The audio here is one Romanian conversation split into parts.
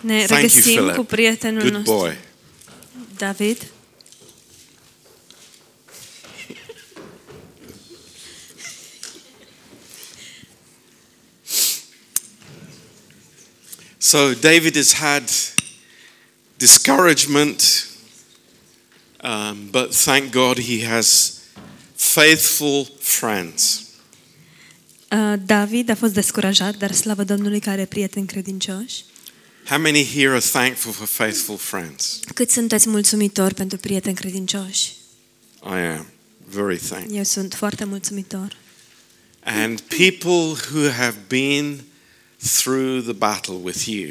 Ne Thank you, regăsim Philip. cu prietenul Good nostru, boy. David. So David has had discouragement, um, but thank God he has faithful friends. Uh, David a fost descurajat, dar slavă Domnului care are prieteni credincioși. How many here are thankful for faithful friends? Cât sunteți mulțumitori pentru prieteni credincioși? I am very thankful. Eu sunt foarte mulțumitor. And people who have been through the battle with you,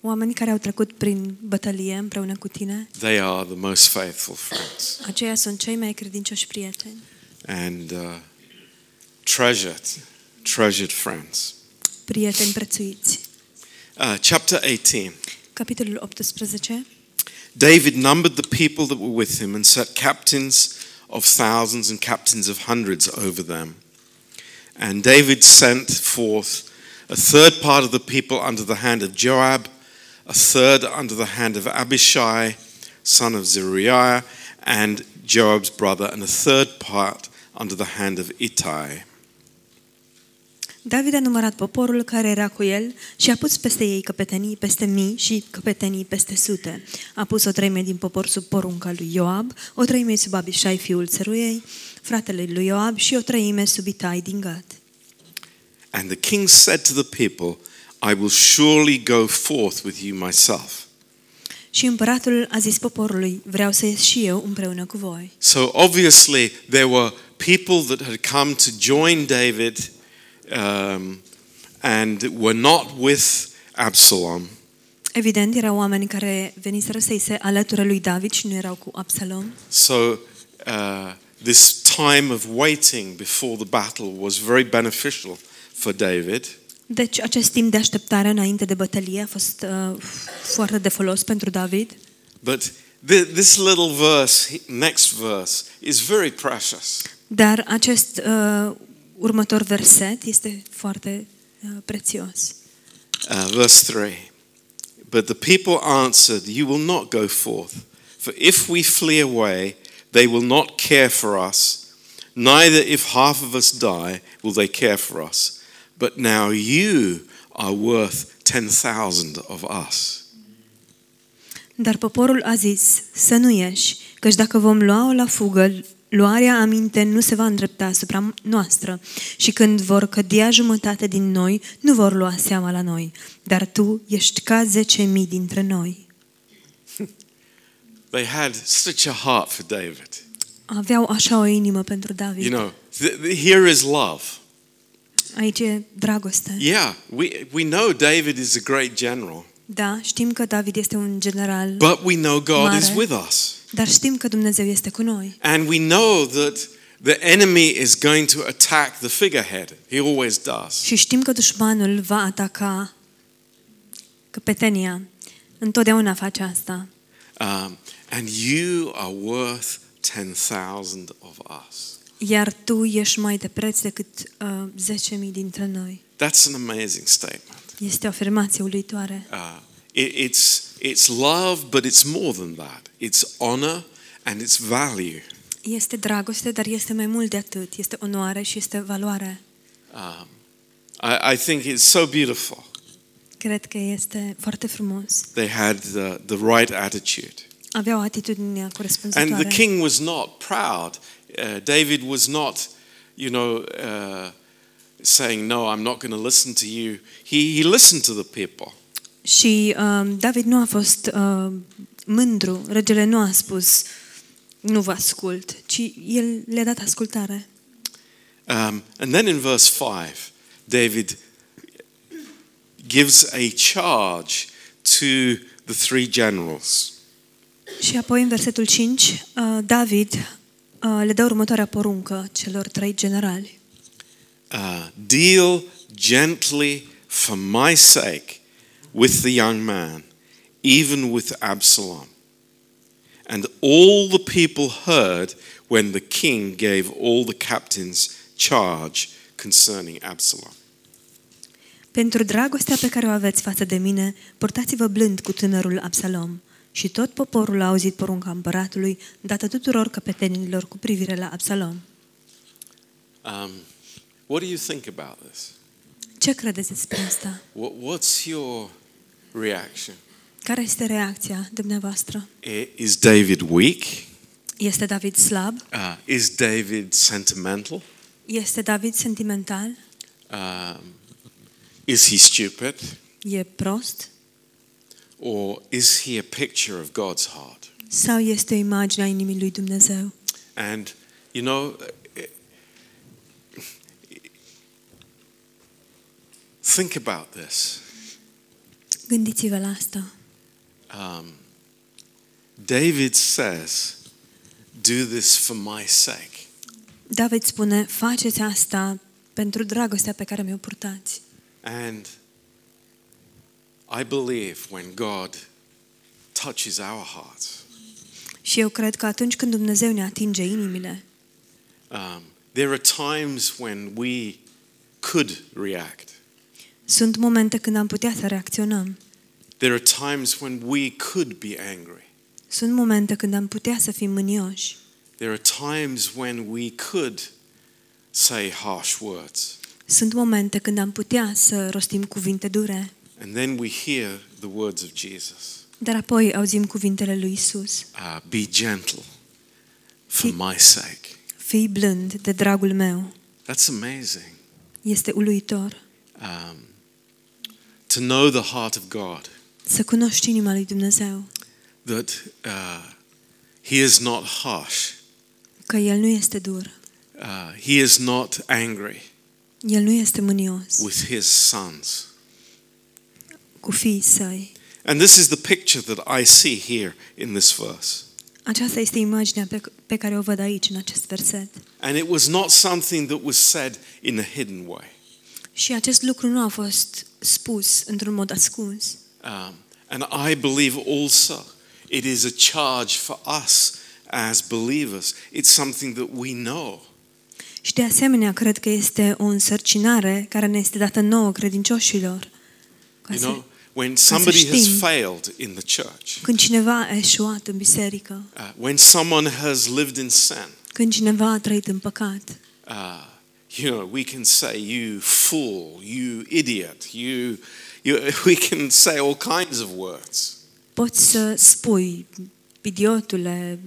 Oameni care au trecut prin bătălie împreună cu tine, they are the most faithful friends aceia sunt cei mai credincioși prieteni and uh, treasured, treasured friends. prieteni prețuiți. Uh, chapter 18. Capitolul 18. David numbered the people that were with him and set captains of thousands and captains of hundreds over them. And David sent forth a third part of the people under the hand of Joab, a third under the hand of Abishai, son of Zeruiah, and Joab's brother, and a third part under the hand of Ittai. David a numărat poporul care era cu el și a pus peste ei căpetenii peste mii și căpetenii peste sute. A pus o treime din popor sub porunca lui Ioab, o treime sub Abishai fiul țăruiei, fratele lui Ioab și o treime sub Itai din Gat. And the king said to the people, I will surely go forth with you myself. Și împăratul a zis poporului, vreau să ies și eu împreună cu voi. So obviously, there were people that had come to join David um, and were not with Absalom. Evident, erau oameni care veniseră să-i se alăture lui David și nu erau cu Absalom. So uh, this time of waiting before the battle was very beneficial for David. Deci acest timp de așteptare înainte de bătălie a fost uh, foarte de folos pentru David. But th- this little verse, next verse, is very precious. Dar acest uh, următor verset este foarte uh, prețios. Uh, verse 3 But the people answered, You will not go forth, for if we flee away, they will not care for us, neither if half of us die will they care for us. But now you are worth 10,000 of us. Dar poporul a zis, să nu ieși, căci dacă vom lua-o la fugă, luarea aminte nu se va îndrepta asupra noastră și când vor cădea jumătate din noi, nu vor lua seama la noi. Dar tu ești ca zece mii dintre noi. They had such a heart for David. Aveau așa o inimă pentru David. You know, th- th- here is love. Aici e dragoste. Yeah, we, we know David is a great general, Da, știm că David este un general, but we know God Mare. is with us. Dar știm că Dumnezeu este cu noi. And we know that the enemy is going to attack the figurehead. He always does. Și știm că dușmanul va ataca căpetenia. Întotdeauna face asta. Um, and you are worth 10,000 of us. Iar tu ești mai de preț decât uh, 10.000 dintre noi. That's an amazing statement. Este o afirmație uluitoare. Uh, it, it's, it's love, but it's more than that. It's honor and it's value. Este dragoste, dar este mai mult de atât. Este onoare și este valoare. Um, I, I think it's so beautiful. Cred că este foarte frumos. They had the, the right attitude. Aveau atitudinea And corespunzătoare. the king was not proud. Uh, David was not, you know, uh, saying, No, I'm not going to listen to you. He, he listened to the people. Și uh, David nu a fost uh, mândru. Regele nu a spus, nu vă ascult, ci el le-a dat ascultare. Um, and then in verse 5, David gives a charge to the three generals. Și apoi în versetul 5, uh, David uh, le dă următoarea poruncă celor trei generali. Uh, Deal gently for my sake with the young man, even with Absalom. And all the people heard when the king gave all the captains charge concerning Absalom. Pentru dragostea pe care o aveți față de mine, purtați-vă blând cu tânărul Absalom. Și tot poporul a auzit porunca împăratului, dată tuturor căpetenilor cu privire la Absalom. Um, what do you think about this? Ce credeți despre asta? What, what's your reaction? Care este reacția dumneavoastră? I- Is David weak? Este David slab? Uh, is David sentimental? Este David sentimental? Um, is he stupid? E prost? Or is he a picture of God's heart? Sau este o imagine a inimii lui Dumnezeu? And, you know, think about this. Gândiți-vă la asta. Um, David says, Do this for my sake. David spune, faceți asta pentru dragostea pe care mi-o purtați. And I believe when God touches our hearts, Și eu cred că atunci când Dumnezeu ne atinge inimile, um, there are times when we could react. Sunt momente când am putea să reacționăm. There are times when we could be angry. Sunt momente când am putea să fim mânioși. There are times when we could say harsh words. Sunt momente când am putea să rostim cuvinte dure, And then we hear the words of Jesus dar apoi auzim cuvintele lui Isus. uh, Be gentle for Fi- my sake. Fii blând de dragul meu. That's amazing. Este uluitor Um, to know the heart of God, să cunoști inima lui Dumnezeu, that uh, He is not harsh, că El nu este dur, uh, He is not angry El nu este mânios with His sons. cu fiii săi. And this is the picture that I see here in this verse. Aceasta este imaginea pe, pe care o văd aici, în acest verset. And it was not something that was said in a hidden way. Și acest lucru nu a fost spus într-un mod ascuns. Um, and I believe also it is a charge for us as believers. It's something that we know. Și de asemenea, cred că este o însărcinare care ne este dată nouă credincioșilor. Ca You să, know, when somebody has știm. failed in the church, când cineva a eșuat în biserică, uh, when someone has lived in sin, când cineva a trăit în păcat, uh, you know, we can say, you fool, you idiot, you, you, we can say all kinds of words. poți să spui, idiotule,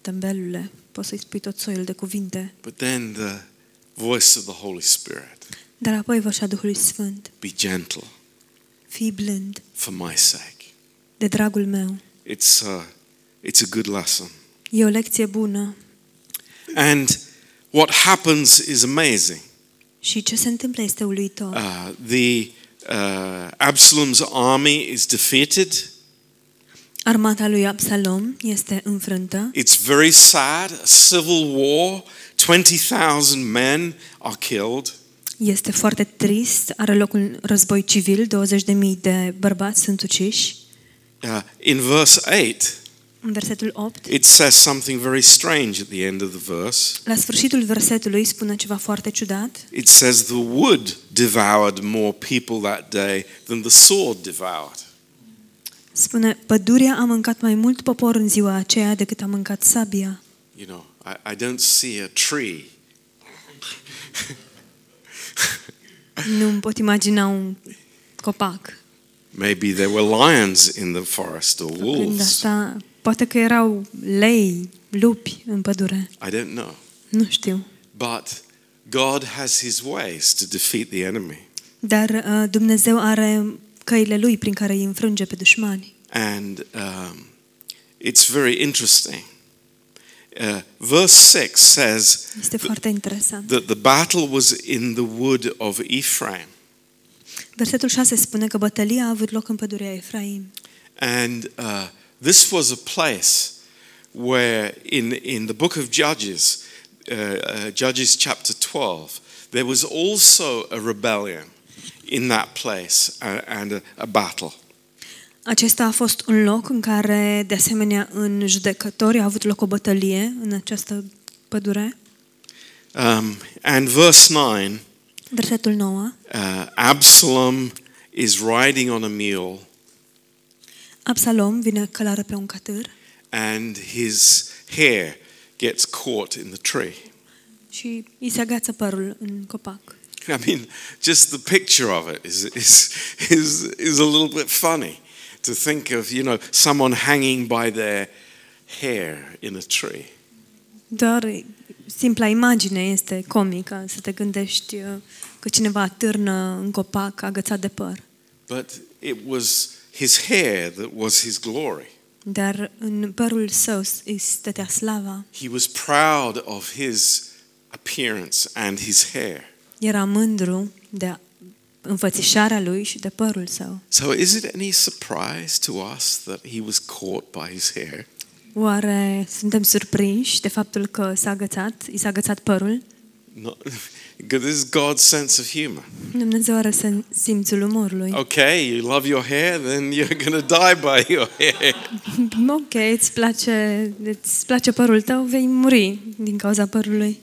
tămbelule, poți să-i spui tot soiul de cuvinte, But then the voice of the Holy Spirit, dar apoi vocea Duhului Sfânt, be gentle fii blând for my sake. de dragul meu. It's a, it's a good lesson. E o lecție bună. And what happens is amazing. Și ce se întâmplă este uluitor. Uh, the uh, Absalom's army is defeated. Armata lui Absalom este înfrântă. It's very sad. A civil war. 20,000 men are killed. Este foarte trist. Are loc un război civil. 20.000 de bărbați sunt uciși. Uh, in verse 8, În versetul 8, it says something very strange at the end of the verse. la sfârșitul versetului spune ceva foarte ciudat. It says, The wood devoured more people that day than the sword devoured. Spune, pădurea a mâncat mai mult popor în ziua aceea decât a mâncat sabia. You know, I, I don't see a tree Nu îmi pot imagina un copac. Maybe there were lions in the forest or Când wolves. Asta, poate că erau lei, lupi în pădure. I don't know. Nu știu. But God has his ways to defeat the enemy. Dar uh, Dumnezeu are căile lui prin care îi înfrânge pe dușmani. And um, it's very interesting. Uh, verse 6 says Este foarte interesant. that the battle was in the wood of Ephraim. Versetul 6 spune că bătălia a avut loc în pădurea Efraim. And uh, this was a place where, in, in the book of Judges, uh, uh, Judges chapter 12, there was also a rebellion in that place uh, and a, a battle. Acesta a fost un loc în care, de asemenea, în judecători a avut loc o bătălie în această pădure. Um, and verse 9 Versetul 9. Uh, Absalom is riding on a mule, Absalom vine călare pe un catâr and his hair gets caught in the tree. și îi se agață părul în copac. I mean, just the picture of it is, is, is, is a little bit funny to think of, you know, someone hanging by their hair in a tree. Doar simpla imagine este comică să te gândești uh, că cineva târnă în copac agățat de păr. But it was his hair that was his glory. Dar în părul său îi stătea slava. He was proud of his appearance and his hair. Era mândru de înfățișarea lui și de părul său. So is it any surprise to us that he was caught by his hair? Oare suntem surprinși de faptul că s-a agățat, i s-a agățat părul? No, this is God's sense of humor. Dumnezeu are sen- simțul umorului. Okay, you love your hair, then you're going to die by your hair. Ok, îți place, îți place părul tău, vei muri din cauza părului.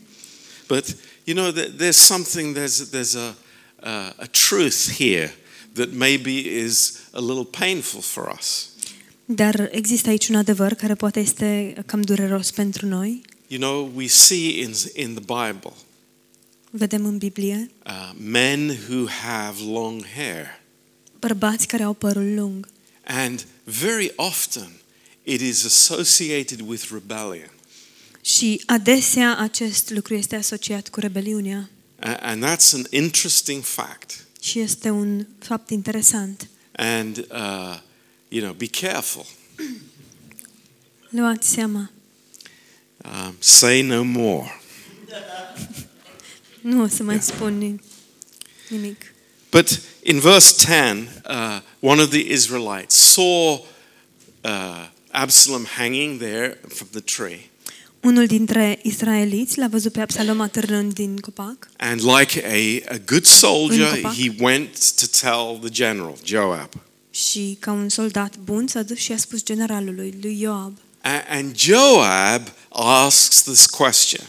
But you know, there- there's something. There's there's a a, a truth here that maybe is a little painful for us. Dar există aici un adevăr care poate este cam dureros pentru noi. You know, we see in in the Bible Vedem în Biblie uh, men who have long hair, bărbați care au părul lung and very often it is associated with rebellion, și adesea acest lucru este asociat cu rebeliunea A- and that's an interesting fact. și este un fapt interesant. And uh, you know, be careful. Luați seama. Um, say no more. Nu o să mai spun ni- nimic. But in verse 10, uh, one of the Israelites saw uh, Absalom hanging there from the tree. Unul dintre israeliți l-a văzut pe Absalom atârnând din copac And like a, a good soldier, copac. he went to tell the general, Joab. și ca un soldat bun s-a dus și a spus generalului lui Ioab. A- and Joab asks this question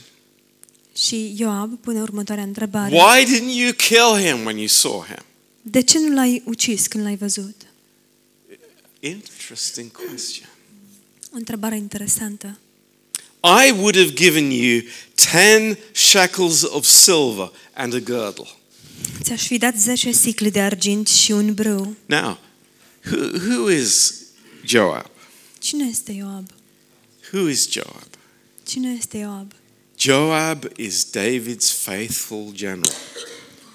Și Ioab pune următoarea întrebare. Why didn't you kill him when you saw him? De ce nu l-ai ucis când l-ai văzut? Interesting question. O întrebare interesantă. I would have given you 10 shekels of silver and a girdle. Ți-aș fi dat 10 sicli de argint și un brâu. Now, who, who is Joab? Cine este Ioab? Who is Joab? Cine este Ioab? Joab is David's faithful general.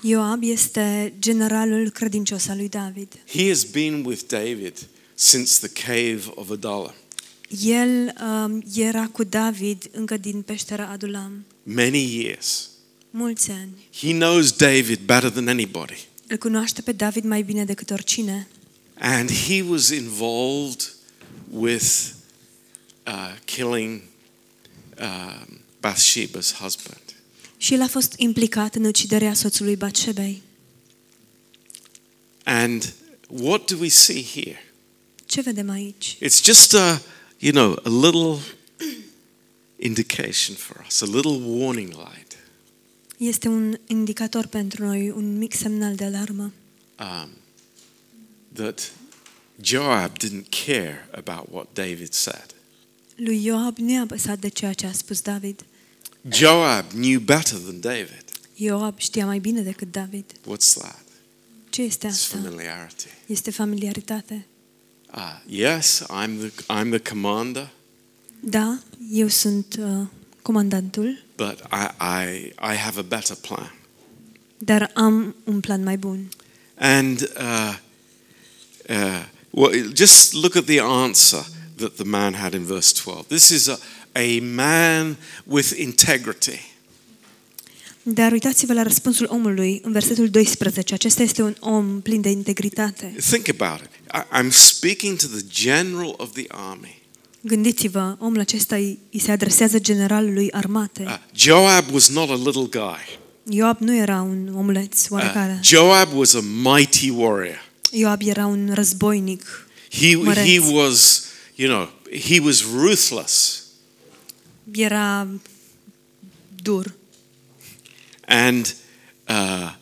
Ioab este generalul credincios al lui David. He has been with David since the cave of Adullam. El um, era cu David încă din peștera Adulam. Many years. Mulți ani. He knows David better than anybody. Îl cunoaște pe David mai bine decât oricine. And he was involved with uh, killing um, Bathsheba's husband. Și el a fost implicat în uciderea soțului Batșebei. And what do we see here? Ce vedem aici? It's just a, you know, a little indication for us, a little warning light. Este un indicator pentru noi, un mic semnal de alarmă. Um, that Joab didn't care about what David said. Lui Ioab nu i-a păsat de ceea ce a spus David. Joab knew better than David. Ioab știa mai bine decât David. What's that? Ce este It's asta? familiarity. Este familiaritate. Ah, yes, I'm the, I'm the commander, Da, eu sunt uh, comandantul, but I, I, I have a better plan. dar am un plan mai bun. And uh, uh, well, just look at the answer that the man had in verse 12. This is a, a man with integrity. Dar uitați-vă la răspunsul omului în versetul 12. Acesta este un om plin de integritate. Think about it. I, I'm speaking to the general of the army. Gândiți-vă, omul acesta îi, îi se adresează generalului armate. Uh, Joab was not a little guy. Ioab nu era un omuleț Uh, oarecare. Joab was a mighty warrior. Ioab era un războinic. He, Măreț. he was, you know, he was ruthless. Era dur. And uh,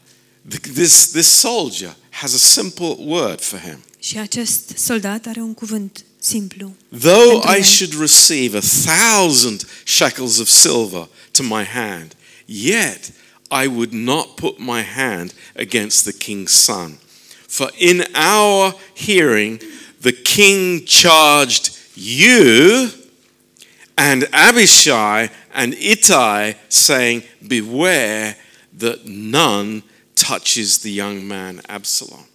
this, this soldier has a simple word for him. Și acest soldat are un cuvânt simplu. Though I should receive a thousand shekels of silver to my hand, yet I would not put my hand against the king's son. For in our hearing, the king charged you and Abishai and Ittai, saying, Beware that none touches the young man Absalom.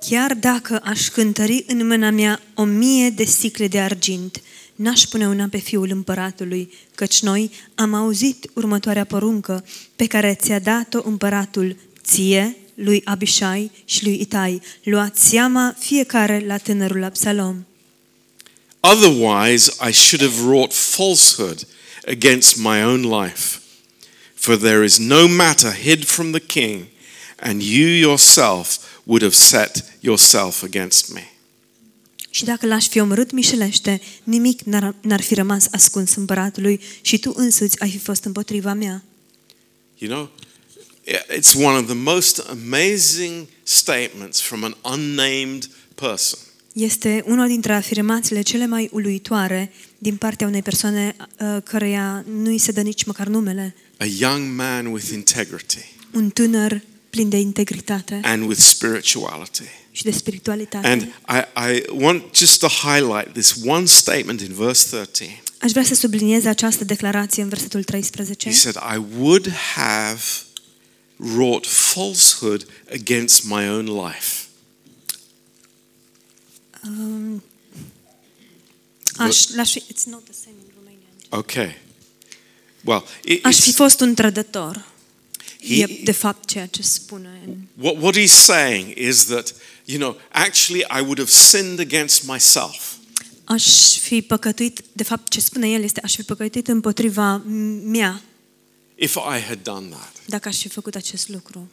Chiar dacă aș cântări în mâna mea o mie de sticle de argint, n-aș pune una pe fiul împăratului, căci noi am auzit următoarea poruncă pe care ți-a dat-o împăratul ție, lui Abishai și lui Itai. Luați seama fiecare la tânărul Absalom. Otherwise, I should have wrought falsehood against my own life. For there is no matter hid from the king, and you yourself would have set yourself against me. Și dacă l-aș fi omorât mișelește, nimic n-ar, n-ar fi rămas ascuns împăratului și tu însuți ai fi fost împotriva mea. You know, it's one of the most amazing statements from an unnamed person. Este una dintre afirmațiile cele mai uluitoare din partea unei persoane uh, căreia nu îi se dă nici măcar numele. A young man with integrity Un tânăr plin de integritate and with spirituality. și de spiritualitate. And I, I want just to highlight this one statement in verse 13. Aș vrea să subliniez această declarație în versetul 13. He said, I would have wrought falsehood against my own life. Um, aș, l-aș fi, it's not the same in Romanian. Okay. Well, it, Aș fi it's, fost un trădător. He- E de fapt ceea ce spune. în- what, what he's saying is that, you know, actually I would have sinned against myself. Aș fi păcătuit, de fapt ce spune el este aș fi păcătuit împotriva mea if I had done that. dacă aș fi făcut acest lucru.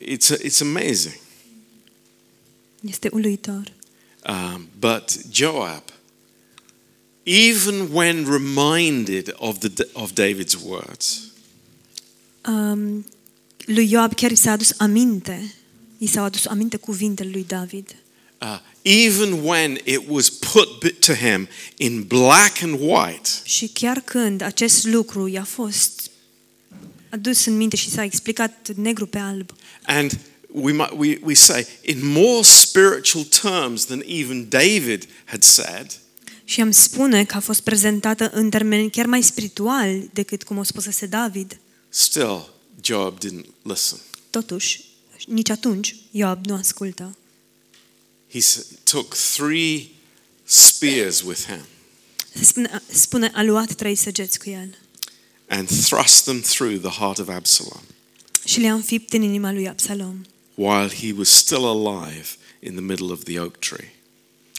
It's, it's amazing. Este uluitor. Um, but Joab, even when reminded of, the, of David's words, Um, lui Ioab chiar i s-a adus aminte, i s-au adus aminte cuvintele lui David. Uh, even when it was put bi- to him in black and white, Și chiar când acest lucru i-a fost adus în minte și s-a explicat negru pe alb, and we, might, we, we say in more spiritual terms than even David had said, și am spune că a fost prezentată în termeni chiar mai spirituali decât cum o spusese David, still Joab didn't listen. totuși, nici atunci Ioab nu ascultă. He took three spears with him spune, spune, a luat trei săgeți cu el and thrust them through the heart of Absalom și le-a înfipt în inima lui Absalom, while he was still alive in the middle of the oak tree.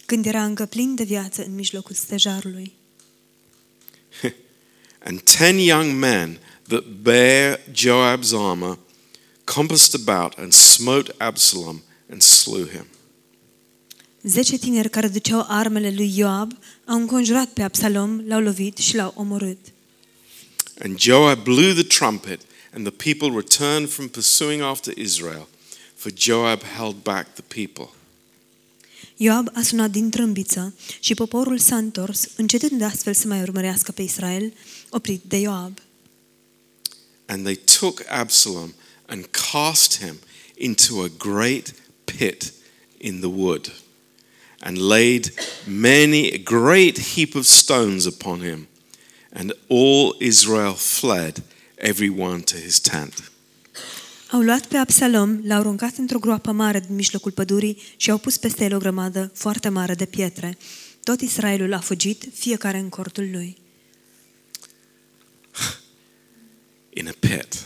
când era încă plin de viață în mijlocul stejarului. And ten young men that bare Joab's armor compassed about and smote Absalom and slew him. Zece tineri care duceau armele lui Ioab au înconjurat pe Absalom, l-au lovit și l-au omorât. And Joab blew the trumpet, and the people returned from pursuing after Israel, for Joab held back the people. Ioab a sunat din trâmbiță și poporul s-a întors, încetând astfel să mai urmărească pe Israel, oprit de Ioab. And they took Absalom and cast him into a great pit in the wood, and laid many a great heap of stones upon him, and all Israel fled, every one to his tent. Au luat pe Absalom, l-au aruncat într-o groapă mare din mijlocul pădurii și au pus peste el o grămadă foarte mare de pietre. Tot Israelul a fugit, fiecare în cortul lui. In a pit.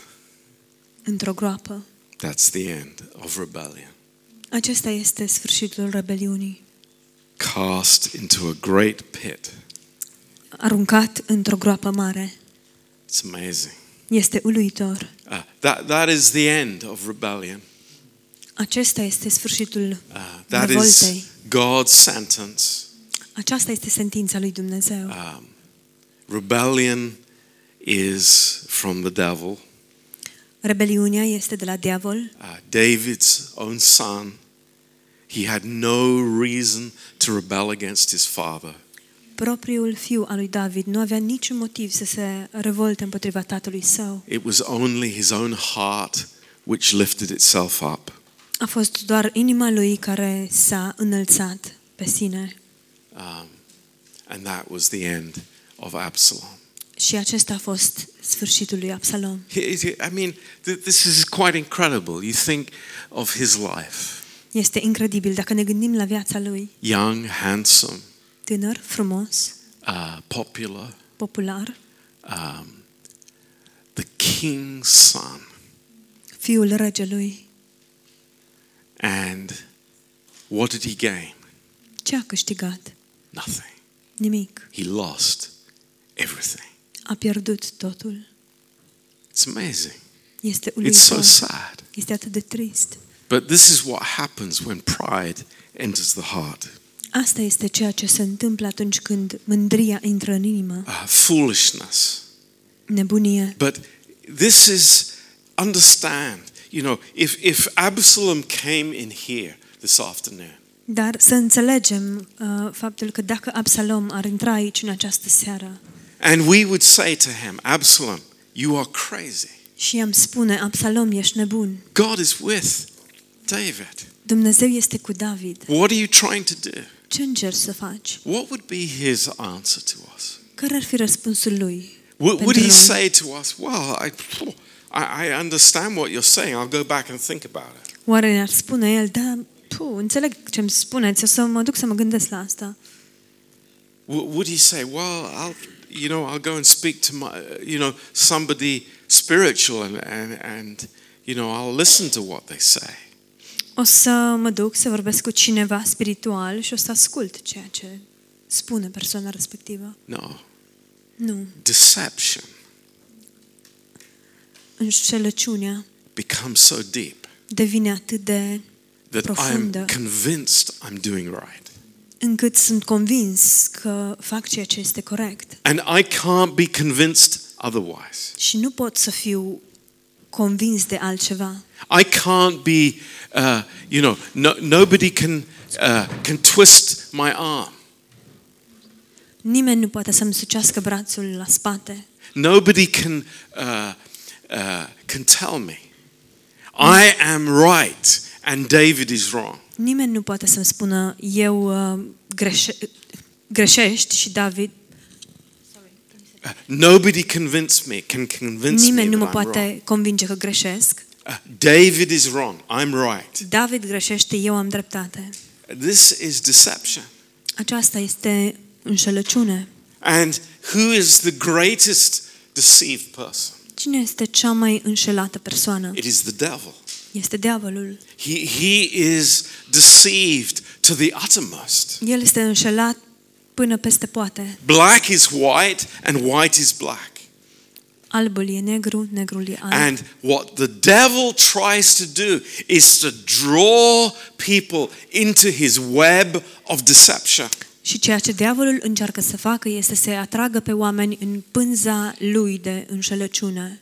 Într-o groapă. That's the end of rebellion. Acesta este sfârșitul rebeliunii. Cast into a great pit. Aruncat într-o groapă mare. It's amazing. Este uluitor. Uh, that, that is the end of rebellion. Acesta este sfârșitul Uh, that revoltei. is God's sentence. Aceasta este sentința lui Dumnezeu. Um, rebellion is from the devil. Rebeliunea este de la diavol. Uh, David's own son, he had no reason to rebel against his father. Propriul fiu al lui David nu avea niciun motiv să se revolte împotriva tatălui său. It was only his own heart which lifted itself up. A fost doar inima lui care s-a înălțat pe sine. Um, and that was the end of Absalom. Și acesta a fost sfârșitul lui Absalom. I mean, this is quite incredible. You think of his life Este incredibil dacă ne gândim la viața lui. young, handsome, Tânăr, frumos, uh, popular, popular, um, the king's son. fiul regelui. And what did he gain? Ce a câștigat? Nothing. Nimic. He lost everything. A pierdut totul. It's amazing. Este It's uluitor. so sad. Este atât de trist. But this is what happens when pride enters the heart. Asta este ceea ce se întâmplă atunci când mândria intră în inimă. Uh, foolishness. Nebunie. But this is understand. You know, if if Absalom came in here this afternoon, Dar să înțelegem uh, faptul că dacă Absalom ar intra aici în această seară and we would say to him, Absalom, you are crazy. și am spune, Absalom, ești nebun. God is with David. Dumnezeu este cu David. What are you trying to do? Ce încerci să faci? What would be his answer to us? Care ar fi răspunsul lui? Would, would pentru he noi? say to us, Well, I, I, I understand what you're saying. I'll go back and think about it. Oare ne-ar spune el, da, tu, înțeleg ce îmi spuneți, o să mă duc să mă gândesc la asta. W- Would he say, Well, I'll, you know, I'll go and speak to my, you know, somebody spiritual and, and, and you know, I'll listen to what they say? O să mă duc să vorbesc cu cineva spiritual și o să ascult ceea ce spune persoana respectivă. No. Nu. Deception Înșelăciunea becomes so deep devine atât de that I'm Profundă. convinced I'm doing right. încât sunt convins că fac ceea ce este corect. And I can't be convinced otherwise. Și nu pot să fiu convins de altceva. I can't be, uh, you know, no, nobody can, uh, can twist my arm. Nimeni nu poate să-mi sucească brațul la spate. Nobody can, uh, uh, can tell me. I am right and David is wrong. Nimeni nu poate să-mi spună eu uh, greșe- greșești și David Uh, nobody convince me, can convince Nimeni me nu mă that I'm wrong. poate convinge că greșesc. Uh, David is wrong. I'm right. David greșește, eu am dreptate. This is deception. Aceasta este înșelăciune. And who is the greatest deceived person? Cine este cea mai înșelată persoană? It is the devil. Este diavolul. He, he is deceived to the uttermost. El este înșelat până peste poate. Black is white and white is black. Albul e negru, negrul e alb. And what the devil tries to do is to draw people into his web of deception. Și ceea ce diavolul încearcă să facă este să atragă pe oameni în pânza lui de înșelăciune.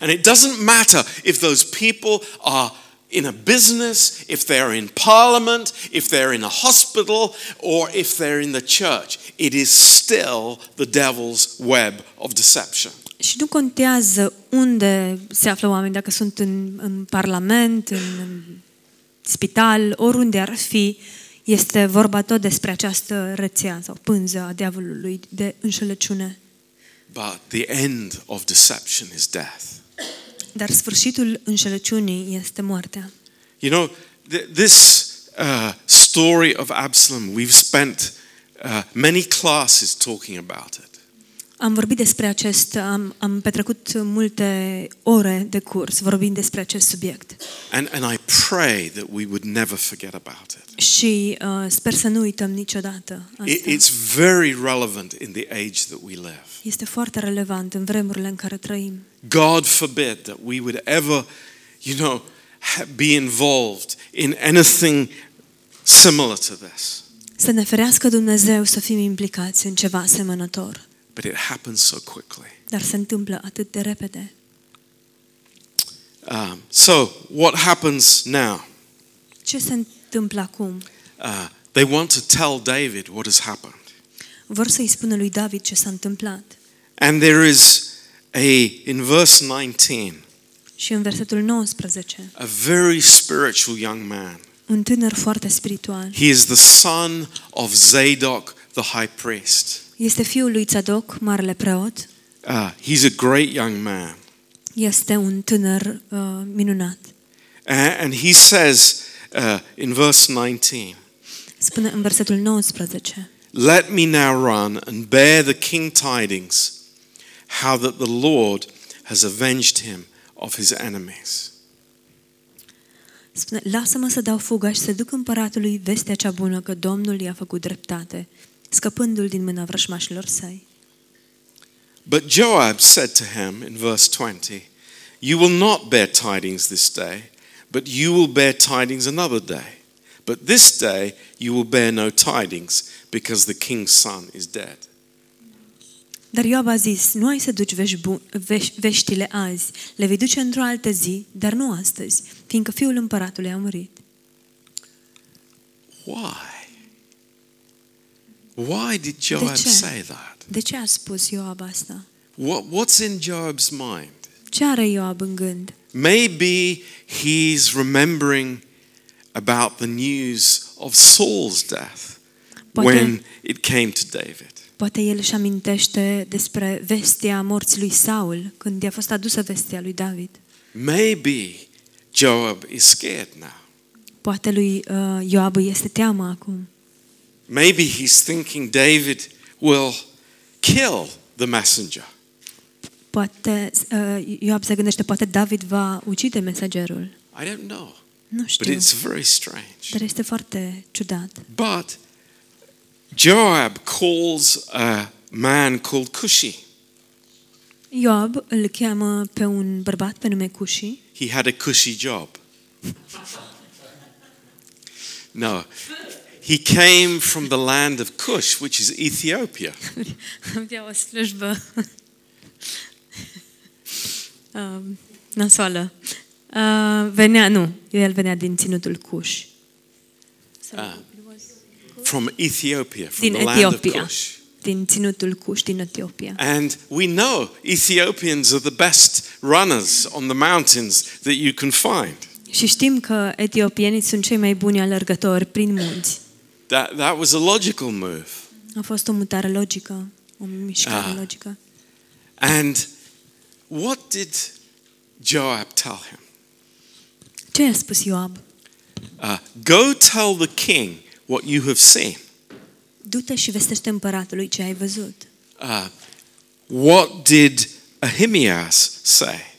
And it doesn't matter if those people are in a business, if they're in parliament, if they're in a hospital, or if they're in the church. It is still the devil's web of deception. Și nu contează unde se află oameni, dacă sunt în, în parlament, în, în spital, oriunde ar fi, este vorba tot despre această rețea sau pânză a diavolului de înșelăciune. But the end of deception is death. Dar sfârșitul înșelăciunii este moartea. You know, th- this uh, story of Absalom, we've spent uh, many classes talking about it. Am vorbit despre acest, am, am petrecut multe ore de curs vorbind despre acest subiect. And, and I pray that we would never forget about it. Și uh, sper să nu uităm niciodată asta. It, it's very relevant in the age that we live. Este foarte relevant în vremurile în care trăim. God forbid that we would ever, you know, ha- be involved in anything similar to this. Să ne ferească Dumnezeu să fim implicați în ceva asemănător. But it happens so quickly. Dar se întâmplă atât de repede. Um, so, what happens now? Ce se întâmplă acum? Uh, they want to tell David what has happened. Vor să-i spună lui David ce s-a întâmplat. And there is a, in verse 19, Și în versetul 19, a very spiritual young man. un tânăr foarte spiritual. He is the son of Zadok, the high priest. Este fiul lui Tzadok, marele preot. Uh, he's a great young man. Este un tânăr uh, minunat. A- And he says uh, in verse 19, Spune în versetul 19, Let me now run and bear the king tidings, how that the Lord has avenged him of his enemies. spune, lasă-mă să dau fuga și să duc împăratului vestea cea bună că Domnul i-a făcut dreptate, scăpându-l din mâna vrășmașilor săi. But Joab said to him in verse 20, You will not bear tidings this day, but you will bear tidings another day. But this day you will bear no tidings, because the king's son is dead. Dar Ioab a zis, nu ai să duci vești bu- veș- veștile azi, le vei duce într-o altă zi, dar nu astăzi, fiindcă fiul împăratului a murit. Why? Why did Joab ce? say that? De ce a spus Ioab asta? What, what's in Joab's mind? Ce are Ioab în gând? Maybe he's remembering about the news of Saul's death Poate, when it came to David. poate el își amintește despre vestea morții lui Saul, când i-a fost adusă vestea lui David. Maybe Joab is scared now. Poate lui uh, Ioab îi este teamă acum. Maybe he's thinking David will kill the messenger. Poate uh, Ioab se gândește, poate David va ucide mesagerul. I don't know. Nu But știu, it's very strange. dar este foarte ciudat. But Joab calls a man called Cushi. Ioab îl cheamă pe un bărbat pe nume Cushi. He had a cushy job. no. He came from the land of Cush, which is Ethiopia. Avea o slujbă um, nasoală. Uh, venea, nu, el venea din ținutul Cush. Ah. From Ethiopia, from Din the land of Etiopia. Cush. Din ținutul Cush din Etiopia. And we know Ethiopians are the best runners on the mountains that you can find. Și știm că etiopienii sunt cei mai buni alergători prin munți. That, that was a logical move. A fost o mutare logică, o mișcare Ah. logică. And what did Joab tell him? Ce a spus Ioab? Uh, Go tell the king what you have seen. Du-te și vestește împăratului ce ai văzut. Uh, what did Ahimaaz say?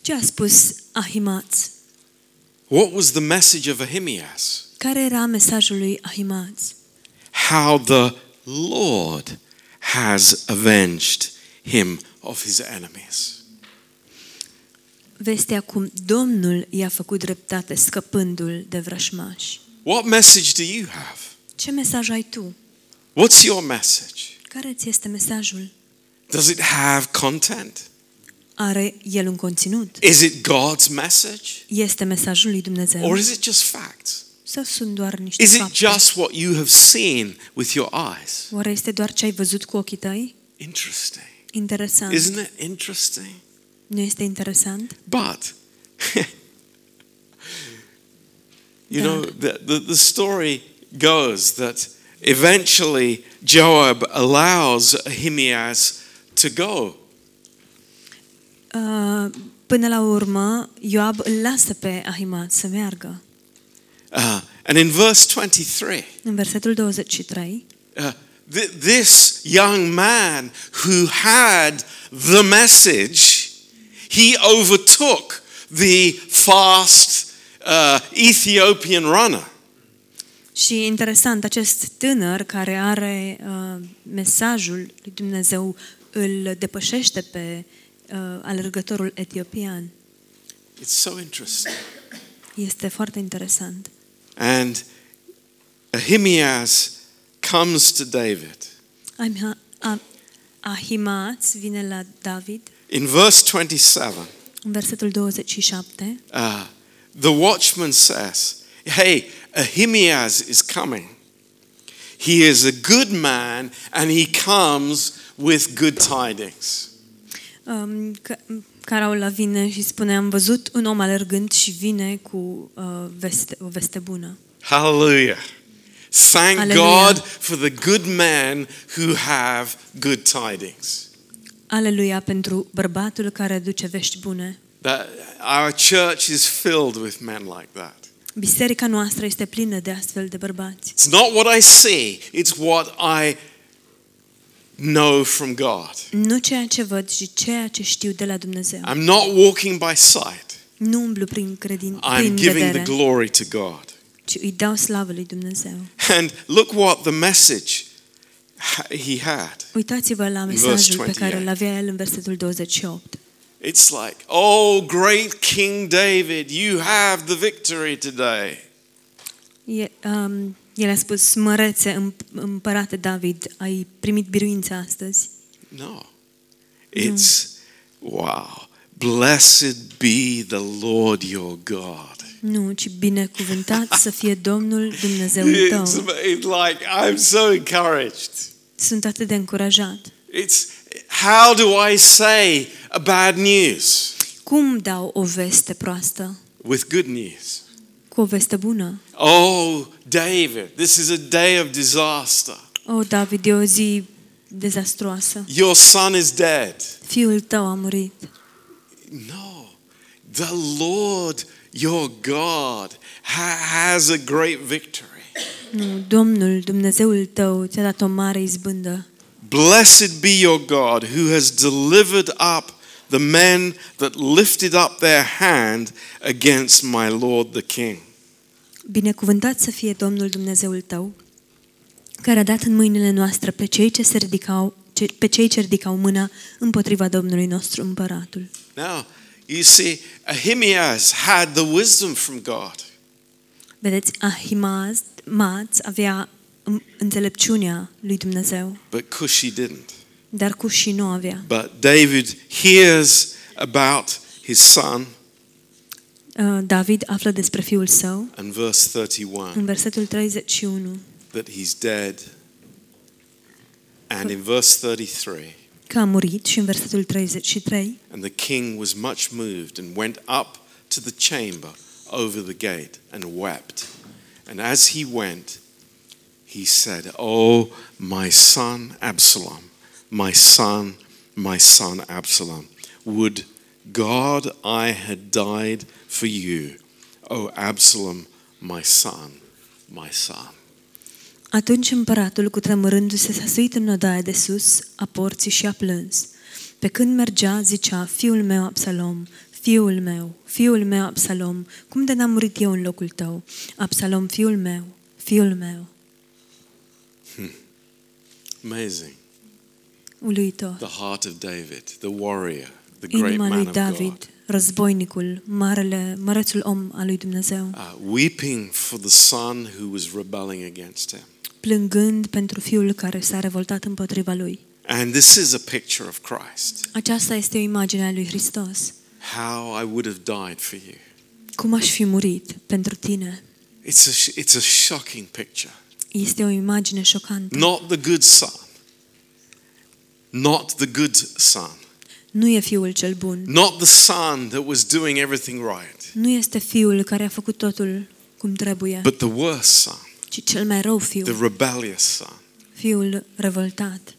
Ce a spus Ahimaț? What was the message of Ahimaaz? Care era mesajul lui Ahimaț? How the Lord has avenged him of his enemies. Vestea cum Domnul i-a făcut dreptate scăpându-l de vrășmași. What message do you have? Ce mesaj ai tu? What's your message? Care ți este mesajul? Does it have content? Are el un conținut? Is it God's message? Este mesajul lui Dumnezeu? Or is it just facts? Sau sunt doar niște Is it fapte? just what you have seen with your eyes? Oare este doar ce ai văzut cu ochii tăi? Interesting. Interesant. Isn't it interesting? Nu este interesant? But, you Yeah. know, the, the, the story goes that eventually Joab allows Ahimaaz to go. Uh, până la urmă, Ioab îl lasă pe Ahimaț să meargă. Uh, and in verse 23, În versetul 23, uh, th- this young man who had the message, he overtook the fast uh, Ethiopian runner. Și interesant, acest tânăr care are uh, mesajul lui Dumnezeu îl depășește pe uh, alergătorul etiopian. It's so interesting. Este foarte interesant. And Ahimaaz comes to David Ahima- A- vine la David In verse 27, în versetul 27. uh, the watchman says, Hey, Ahimaaz is coming. He is a good man and he comes with good tidings. Um, că- Caraula vine și spune, am văzut un om alergând și vine cu uh, veste, o veste bună. Hallelujah. Thank Hallelujah. God for the good men who have good tidings. Aleluia pentru bărbatul care aduce vești bune. That our church is filled with men like that. Biserica noastră este plină de astfel de bărbați. It's not what I see, it's what I know from God. Nu ceea ce văd, ci ceea ce știu de la Dumnezeu. I'm not walking by sight. Nu umblu prin, credin, I'm prin giving the vedere, glory to God. ci îi dau slavă lui Dumnezeu. And look what the message ha- he had. Uitați-vă la verse mesajul pe 28. care îl avea el în versetul 28. It's like, oh, great King David, you have the victory today. E, um, el a spus, mărețe, împ- împărate David, ai primit biruința astăzi. No. It's, wow, blessed be the Lord your God. Nu, ci binecuvântat să fie Domnul Dumnezeul It's, tău. it's like, I'm so encouraged. Sunt atât de încurajat. It's, how do I say a bad news? Cum dau o veste proastă With good news. Cu o veste bună? Oh, David, this is a day of disaster. Oh, David, e o zi dezastruoasă. Your son is dead. Fiul tău a murit. No, the Lord your God has a great victory. Nu, Domnul, Dumnezeul tău, ți-a dat o mare izbândă. Blessed be your God who has delivered up the men that lifted up their hand against my Lord the King. Binecuvântat să fie Domnul Dumnezeul tău, care a dat în mâinile noastre pe cei ce se ridicau, ce, pe cei ce ridicau mâna împotriva Domnului nostru împăratul. Now, you see, Ahimaaz had the wisdom from God. Vedeți, Ahimaz, Maț avea în- înțelepciunea lui Dumnezeu, But Cushi didn't. dar Cuși nu avea. But David hears about his son Uh, David află despre fiul său in verse 31 în versetul 31 that he's dead. And in verse 33, că a murit și în versetul 33 and the king was much moved and went up to the chamber over the gate and wept. And as he went, he said, Oh, my son Absalom, my son, my son Absalom, would God I had died for you, O Absalom, my son, my son. Atunci împăratul, cu tremurându-se, s-a suit în odaia de sus a porții și a plâns. Pe când mergea, zicea, fiul meu Absalom, fiul meu, fiul meu Absalom, cum de n-am murit eu în locul tău? Absalom, fiul meu, fiul meu. Amazing. Uluitor. The heart of David, the warrior, the great Inima man lui of God. David, războinicul, marele, mărețul om al lui Dumnezeu, uh, weeping for the son who was rebelling against him. plângând pentru fiul care s-a revoltat împotriva lui. And this is a picture of Christ. Aceasta este o imagine a lui Hristos. How I would have died for you. Cum aș fi murit pentru tine? It's a, sh- it's a shocking picture. Este o imagine șocantă. Not the good son. Not the good son. Nu e fiul cel bun. Not the son that was doing everything right. Nu este fiul care a făcut totul cum trebuie, But the worst son. ci cel mai rău The fiu, rebellious son. fiul revoltat.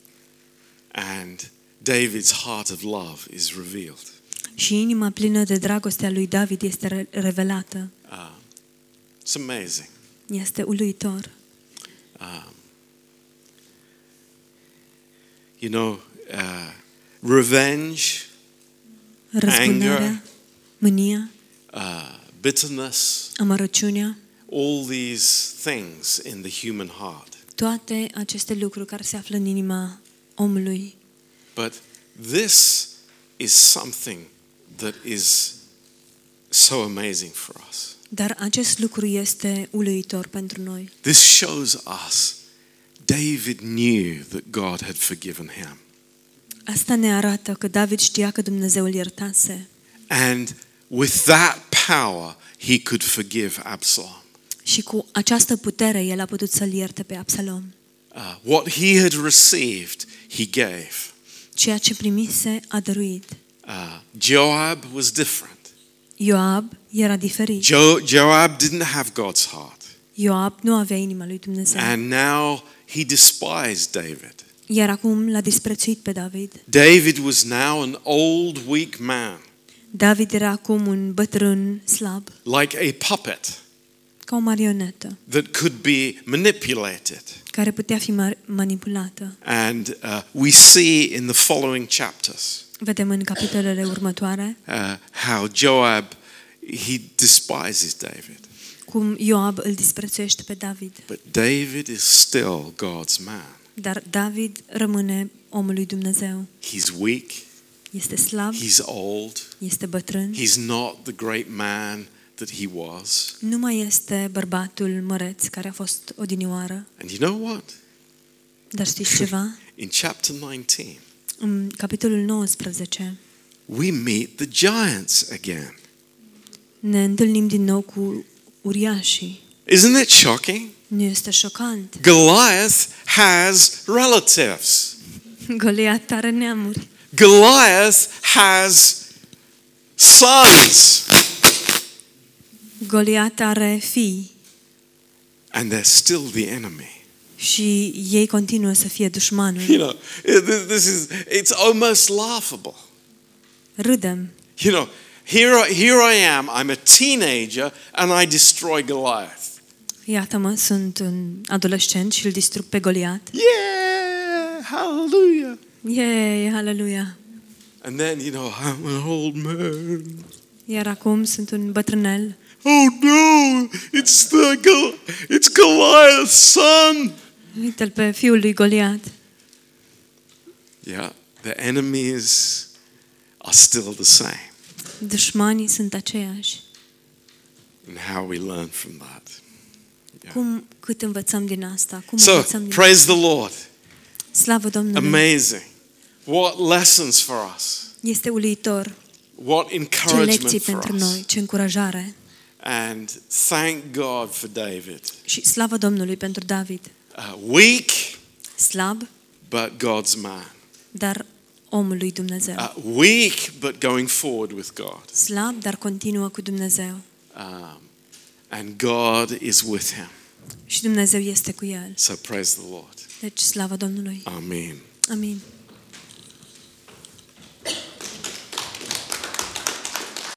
And David's heart of love is revealed. Și inima plină de dragoste a lui David este re- revelată. Uh, it's amazing. Este uluitor. Um, you know, uh, revenge, Răzbunarea, Anger. mânia, uh, bitterness, amărăciunea, all these things in the human heart. toate aceste lucruri care se află în inima omului. But this is something that is so amazing for us. Dar acest lucru este uluitor pentru noi. This shows us David knew that God had forgiven him. Asta ne arată că David știa că Dumnezeu îl iertase And with that power, he could forgive Absalom. și cu această putere el a putut să-l ierte pe Absalom. Uh, what he had received, he gave. Ceea ce primise a dăruit. Uh, Joab was different. Ioab era diferit. Jo- Joab didn't have God's heart. Ioab nu avea inima lui Dumnezeu. And now he despised David. Iar acum l-a disprețuit pe David. David was now an old, weak man, David era acum un bătrân slab, like a puppet ca o marionetă, that could be manipulated. care putea fi ma- manipulată. And uh, we see in the following chapters Vedem în capitolele următoare uh, how Joab he despises David, cum Ioab îl disprețuiește pe David. but David is still God's man. Dar David rămâne omul lui Dumnezeu. He's weak, Este slab, he's old, este bătrân, he's not the great man that he was. nu mai este bărbatul măreț care a fost odinioară. And you know what? Dar știți ceva? In chapter 19, În capitolul 19 we meet the giants again. ne întâlnim din nou cu uriașii. Isn't it shocking? Nu este șocant. Goliath has relatives. Goliat are neamuri. Goliath has sons, Goliat are fii and they're still the enemy. și ei continuă să fie dușmanul. You know, this is, it's almost laughable. Râdem. You know, here, here I am, I'm a teenager, and I destroy Goliath. Iată-mă, sunt un adolescent și îl distrug pe Goliat. Yeah, hallelujah. Yay, haleluia! And then, you know, I'm an old man. Iar acum sunt un bătrânel. Oh no, it's the Gol- it's Goliath's son. Uite-l pe fiul lui Goliat. Yeah, the enemies are still the same. Dușmanii sunt aceiași. And how we learn from that. Cum, cât învățăm din asta? Cum So, învățăm din praise the Lord. Slavă Domnului! Amazing. What lessons for us. Este uluitor. What Ce encouragement lecții for pentru us. noi, ce încurajare. And thank God for David. Și slavă Domnului pentru David. Uh, weak, Slab, but God's man. dar omul lui Dumnezeu. Uh, weak, but going forward with God. Slab, dar continuă cu Dumnezeu. Um, and God is with him. Și Dumnezeu este cu el. So praise the Lord. Deci, slavă Domnului. Amen. Amin.